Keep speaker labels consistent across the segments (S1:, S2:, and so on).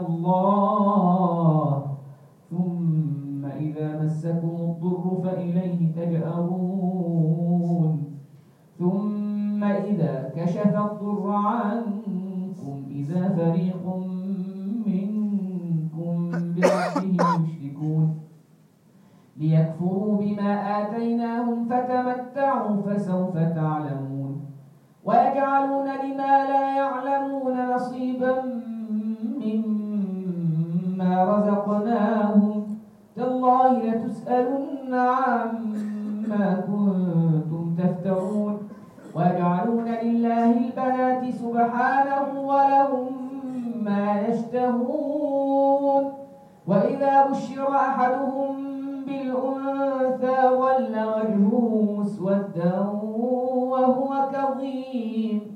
S1: الله. ثم إذا مسكم الضر فإليه تجأرون. ثم إذا كشف الضر عنكم إذا فريق منكم بربهم يشركون ليكفروا بما آتيناهم فتمتعوا فسوف تعلمون. ويجعلون لما لا يعلمون نصيبا مما رزقناهم تالله لتسألن عما كنتم تفترون. ويجعلون لله البنات سبحانه ولهم ما يشتهون. وإذا بشر أحدهم بالأنثى ظل وجهه مسودا وهو كظيم.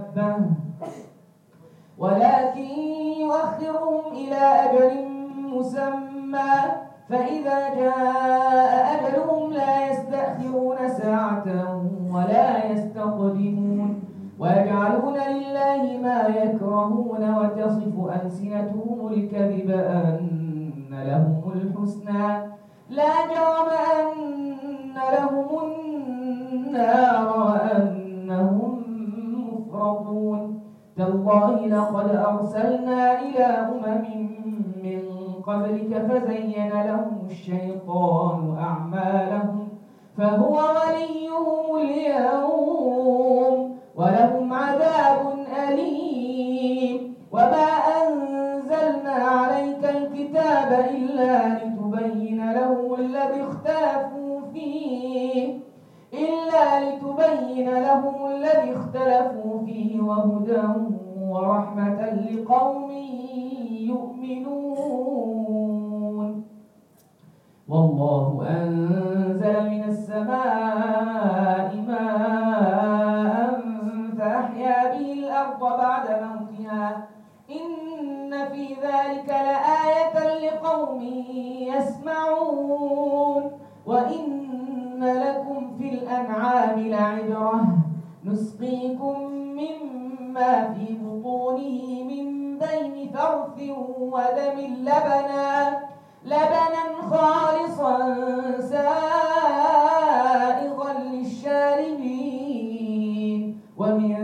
S1: ألسنتهم الكذب أن لهم الحسنى. لا جرم أن لهم النار وأنهم مفرطون. تالله لقد أرسلنا إلى أمم من قبلك فزين لهم الشيطان أعمالهم فهو وليهم اليوم ولهم عذاب أليم. وما عليك الكتاب إلا لتبين لهم الذي اختلفوا فيه. إلا لتبين لهم الذي اختلفوا فيه وهدى ورحمة لقوم يؤمنون. والله أنزل من السماء نسقيكم مما في بطونه من بين فرث ودم لبنا لبنا خالصا سائغا للشاربين. ومن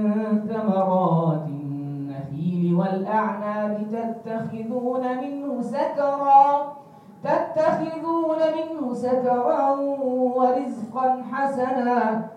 S1: ثمرات النخيل والأعناب تتخذون منه سكرا تتخذون منه سكرا ورزقا حسنا.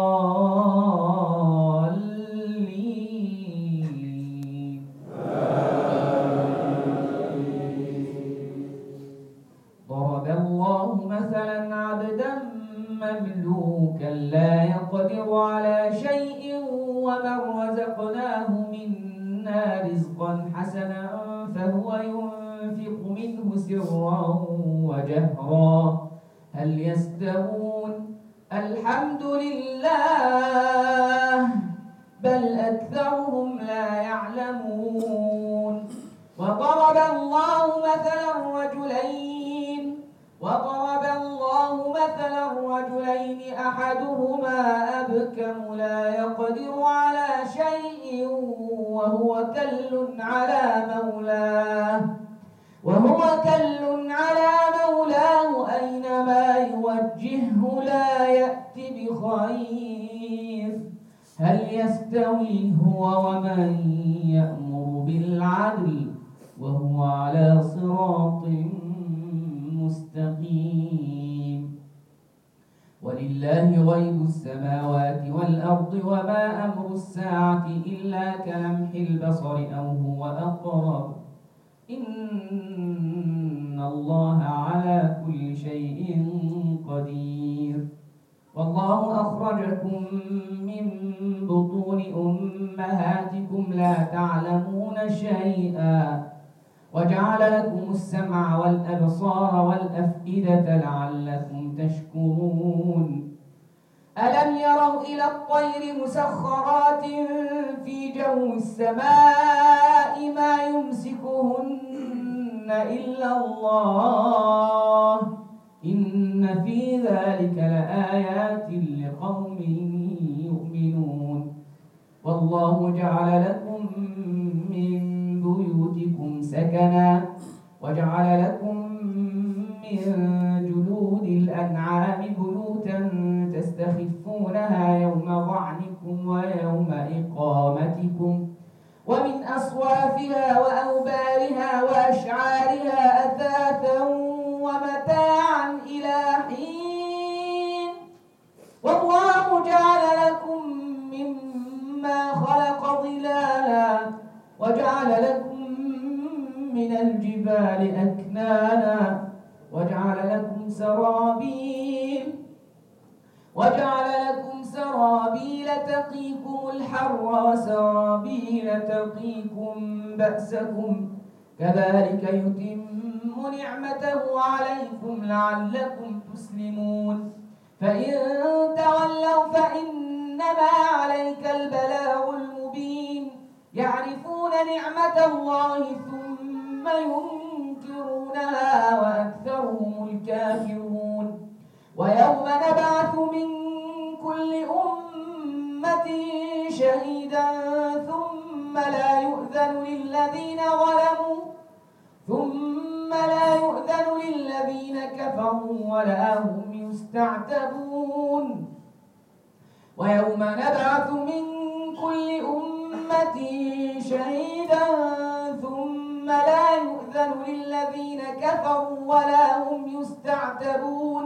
S1: وهو كل على مولاه أينما يوجهه لا يأتي بخير. هل يستوي هو ومن يأمر بالعدل وهو على صراط مستقيم؟ ولله غيب السماوات والأرض وما أمر الساعة إلا كلمح البصر أو هو أقرب إن الله على كل شيء قدير. والله أخرجكم من بطون أمهاتكم لا تعلمون شيئا وجعل لكم السمع والأبصار والأفئدة لعلكم تشكرون. ألم يروا إلى الطير مسخرات في جو السماء ما يمسكهن إلا الله؟ إن في ذلك لآيات لقوم يؤمنون. والله جعل لكم من بيوتكم سكنا وجعل لكم من وأوبارها وأشعارها أثاثا ومتاعا إلى حين. والله جعل لكم مما خلق ظلالا وجعل لكم من الجبال أكنانا وجعل لكم سرابيل وجعل لكم سرابيل تقيكم الحر وسرابيل تقيكم بأسكم. كذلك يتم نعمته عليكم لعلكم تسلمون. فإن تولوا فإنما عليك البلاغ المبين. يعرفون نعمة الله ثم ينكرونها وأكثرهم الكافرون. ويوم نبعث من كل أمة شهيدا ثم لا يؤذن للذين ظلموا ثم لا يؤذن للذين كفروا ولا هم يستعتبون. ويوم نبعث من كل أمة شهيدا ثم لا يؤذن للذين كفروا ولا هم يستعتبون.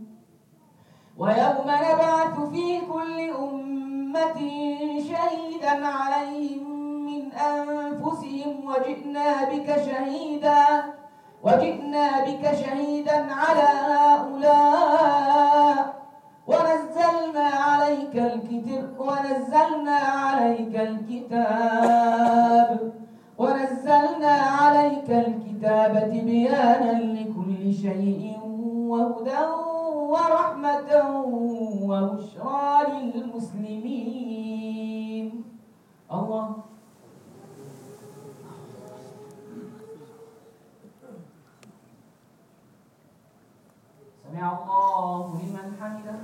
S1: ويوم نبعث في كل أمة شهيدا عليهم من أنفسهم وجئنا بك شهيدا وجئنا بك شهيدا على هؤلاء. ونزلنا عليك الكتاب ونزلنا عليك الكتاب. ونزلنا عليك الكتاب تبيانا لكل شيء وهدى ورحمة وبشرى للمسلمين. الله. سمع الله لمن حمده.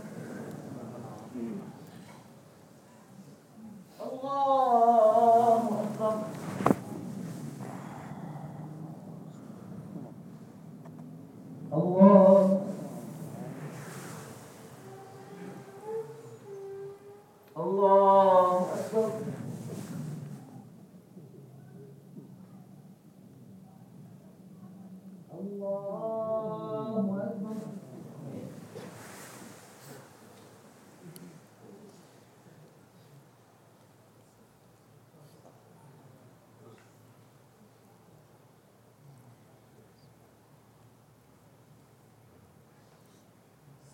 S1: الله أكبر الله الله أكبر الله أكبر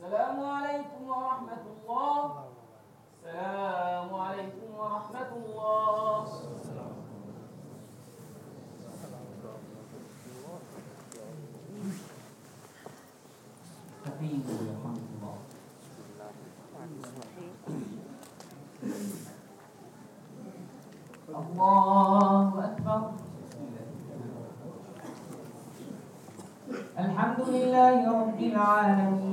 S1: السلام عليكم ورحمة الله. السلام عليكم ورحمة الله. تقييم الله أكبر. الحمد لله رب العالمين.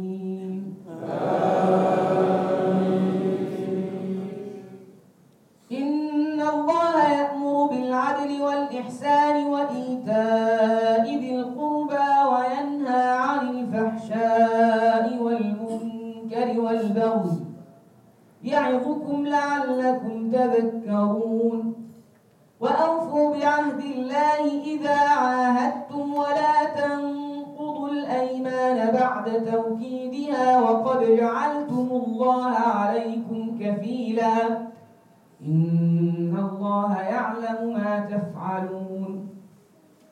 S1: ذي القربى وينهى عن الفحشاء والمنكر والبغي يعظكم لعلكم تذكرون وأوفوا بعهد الله إذا عاهدتم ولا تنقضوا الأيمان بعد توكيدها وقد جعلتم الله عليكم كفيلا إن الله يعلم ما تفعلون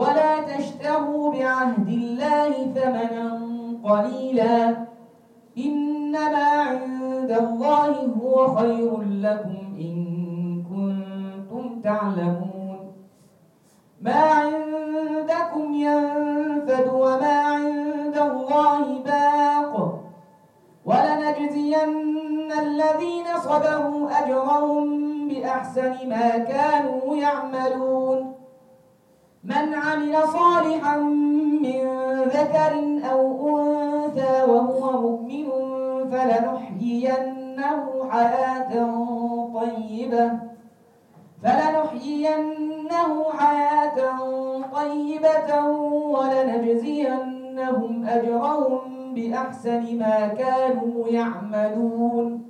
S1: ولا تشتروا بعهد الله ثمنا قليلا. إنما عند الله هو خير لكم إن كنتم تعلمون. ما عندكم ينفد وما عند الله باق. ولنجزين الذين صبروا أجرهم بأحسن ما كانوا يعملون. من عمل صالحا من ذكر أو أنثى وهو مؤمن فلنحيينه حياة طيبة. فلنحيينه حياة طيبة ولنجزينهم أجرهم بأحسن ما كانوا يعملون.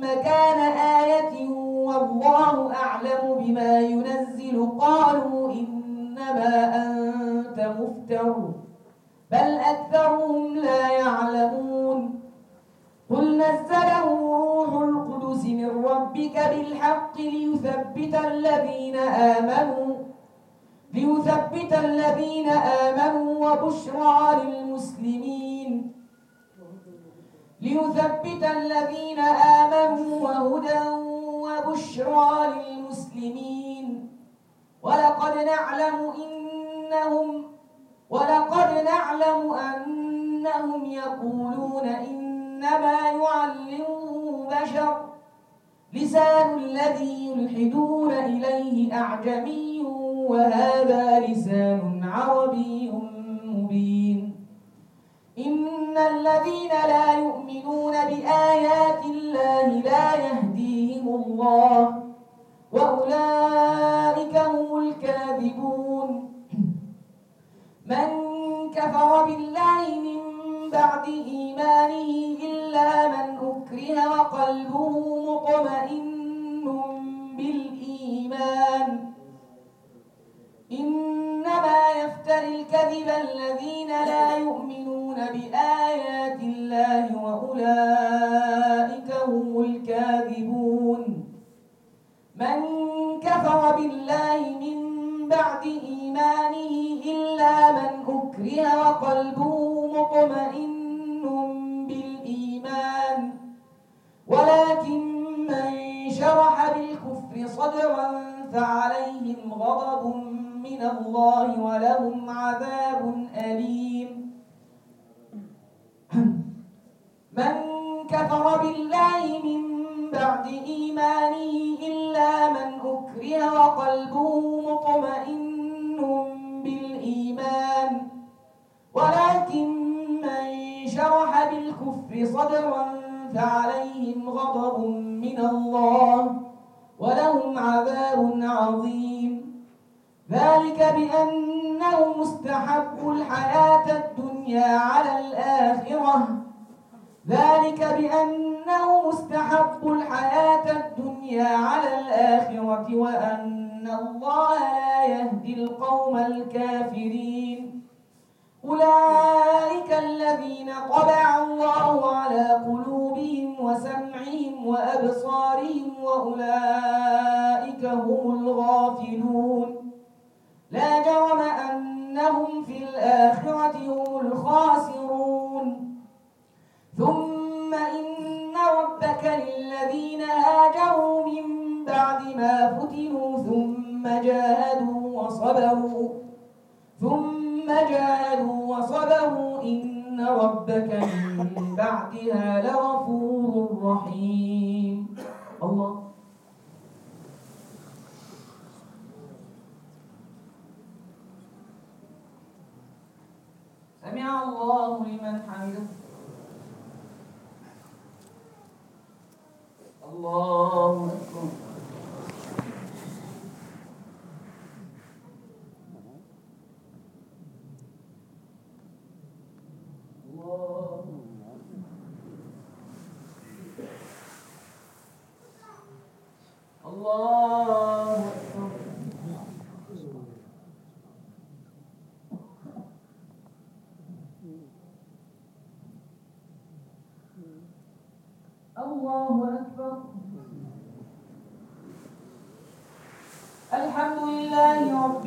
S1: مكان آية والله أعلم بما ينزل قالوا إنما أنت مفتر بل أكثرهم لا يعلمون. قل نزله روح القدس من ربك بالحق ليثبت الذين آمنوا ليثبت الذين آمنوا وبشرى للمسلمين. ليثبت الذين آمنوا وهدى وبشرى للمسلمين. ولقد نعلم إنهم ولقد نعلم أنهم يقولون إنما يعلمه بشر. لسان الذي يلحدون إليه أعجمي وهذا لسان عربي إن الذين لا يؤمنون بآيات الله لا يهديهم الله وأولئك هم الكاذبون. من كفر بالله إيمانه إلا من أكره وقلبه مطمئن بالإيمان. إنما يفتري الكذب الذين لا يؤمنون بآيات الله وأولئك هم الكاذبون. من كفر بالله من بعد إيمانه إلا من أكره وقلبه مطمئن بالإيمان. ولكن من شرح بالكفر صدرا فعليهم غضب من الله ولهم عذاب أليم. من كفر بالله من بعد إيمانه إلا من أكره وقلبه مطمئن بالإيمان. ولكن من شرح بالكفر صدرا فعليهم غضب من الله ولهم عذاب عظيم. ذلك بأنه مستحب الحياة الدنيا على الآخرة. ذلك بأنه مستحب الحياة الدنيا على الآخرة وأن الله لا يهدي القوم الكافرين. أولئك الذين طبع الله على قلوبهم وسمعهم وأبصارهم وأولئك هم الغافلون. لا جرم أنهم في الآخرة هم الخاسرون. ثم إن ربك للذين هاجروا من بعد ما فتنوا ثم جاهدوا وصبروا ثم جاهدوا وصبروا إن ربك من بعدها لغفور رحيم. الله. سمع الله لمن حمده. الله أكبر الله الله أكبر الله أكبر الحمد لله رب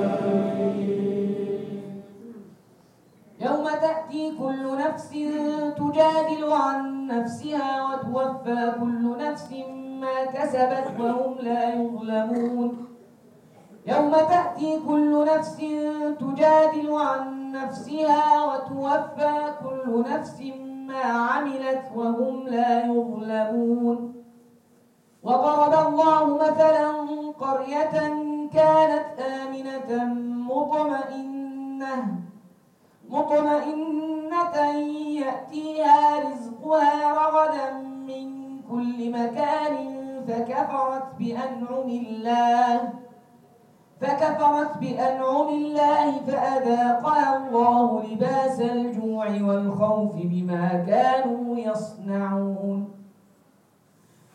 S1: يوم تأتي كل نفس تجادل عن نفسها وتوفى كل نفس ما كسبت وهم لا يظلمون. يوم تأتي كل نفس تجادل عن نفسها وتوفى كل نفس ما عملت وهم لا يظلمون. وضرب الله مثلا قرية كانت آمنة مطمئنة. مطمئنة يأتيها رزقها رغدا من كل مكان فكفرت بأنعم الله فكفرت بأنعم الله فأذاقها الله لباس الجوع والخوف بما كانوا يصنعون.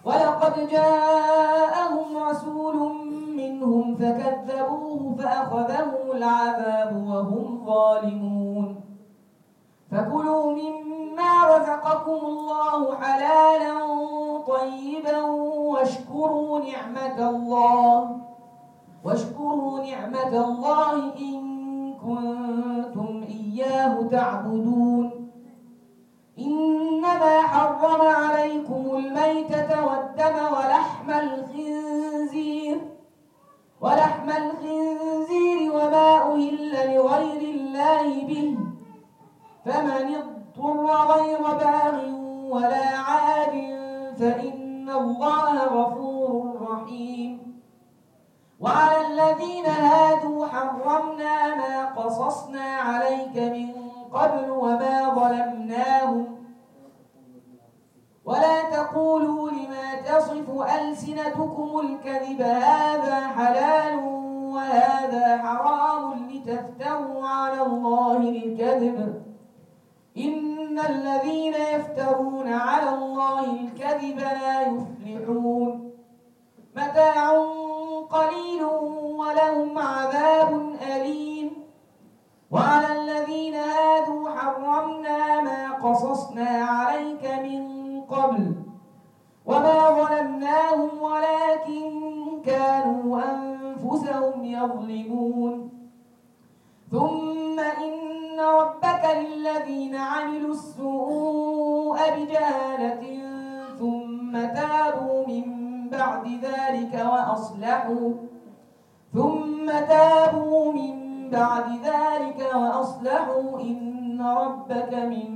S1: ولقد جاءهم رسول منهم فكذبوه فأخذهم العذاب وهم ظالمون. فكلوا مما رزقكم الله حلالا طيبا واشكروا نعمة الله. واشكروا نعمة الله إن كنتم إياه تعبدون. إنما حرم عليكم الميتة والدم ولحم الخنزير והמעניין عليك من قبل وما ظلمناهم ولكن كانوا أنفسهم يظلمون. ثم إن ربك للذين عملوا السوء بجهالة ثم تابوا من بعد ذلك وأصلحوا. ثم تابوا من بعد ذلك وأصلحوا. إن ربك من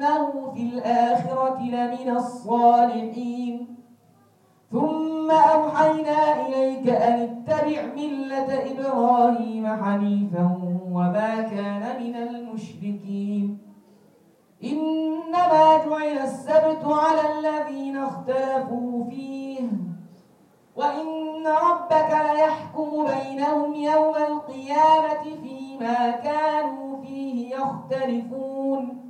S1: وإنه في الآخرة لمن الصالحين. ثم أوحينا إليك أن اتبع ملة إبراهيم حنيفا وما كان من المشركين. إنما جعل السبت على الذين اختلفوا فيه. وإن ربك ليحكم بينهم يوم القيامة فيما كانوا فيه يختلفون.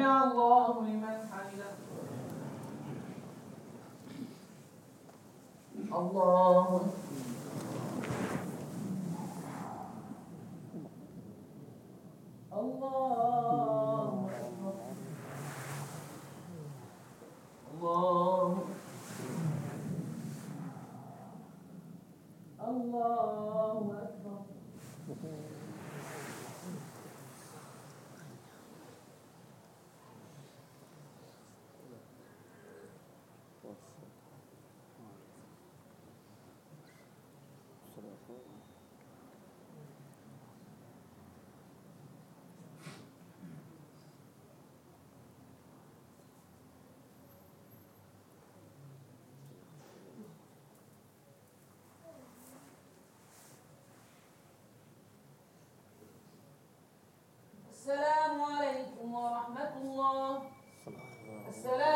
S1: سمع الله لمن حمده الله الله أكبر الله السلام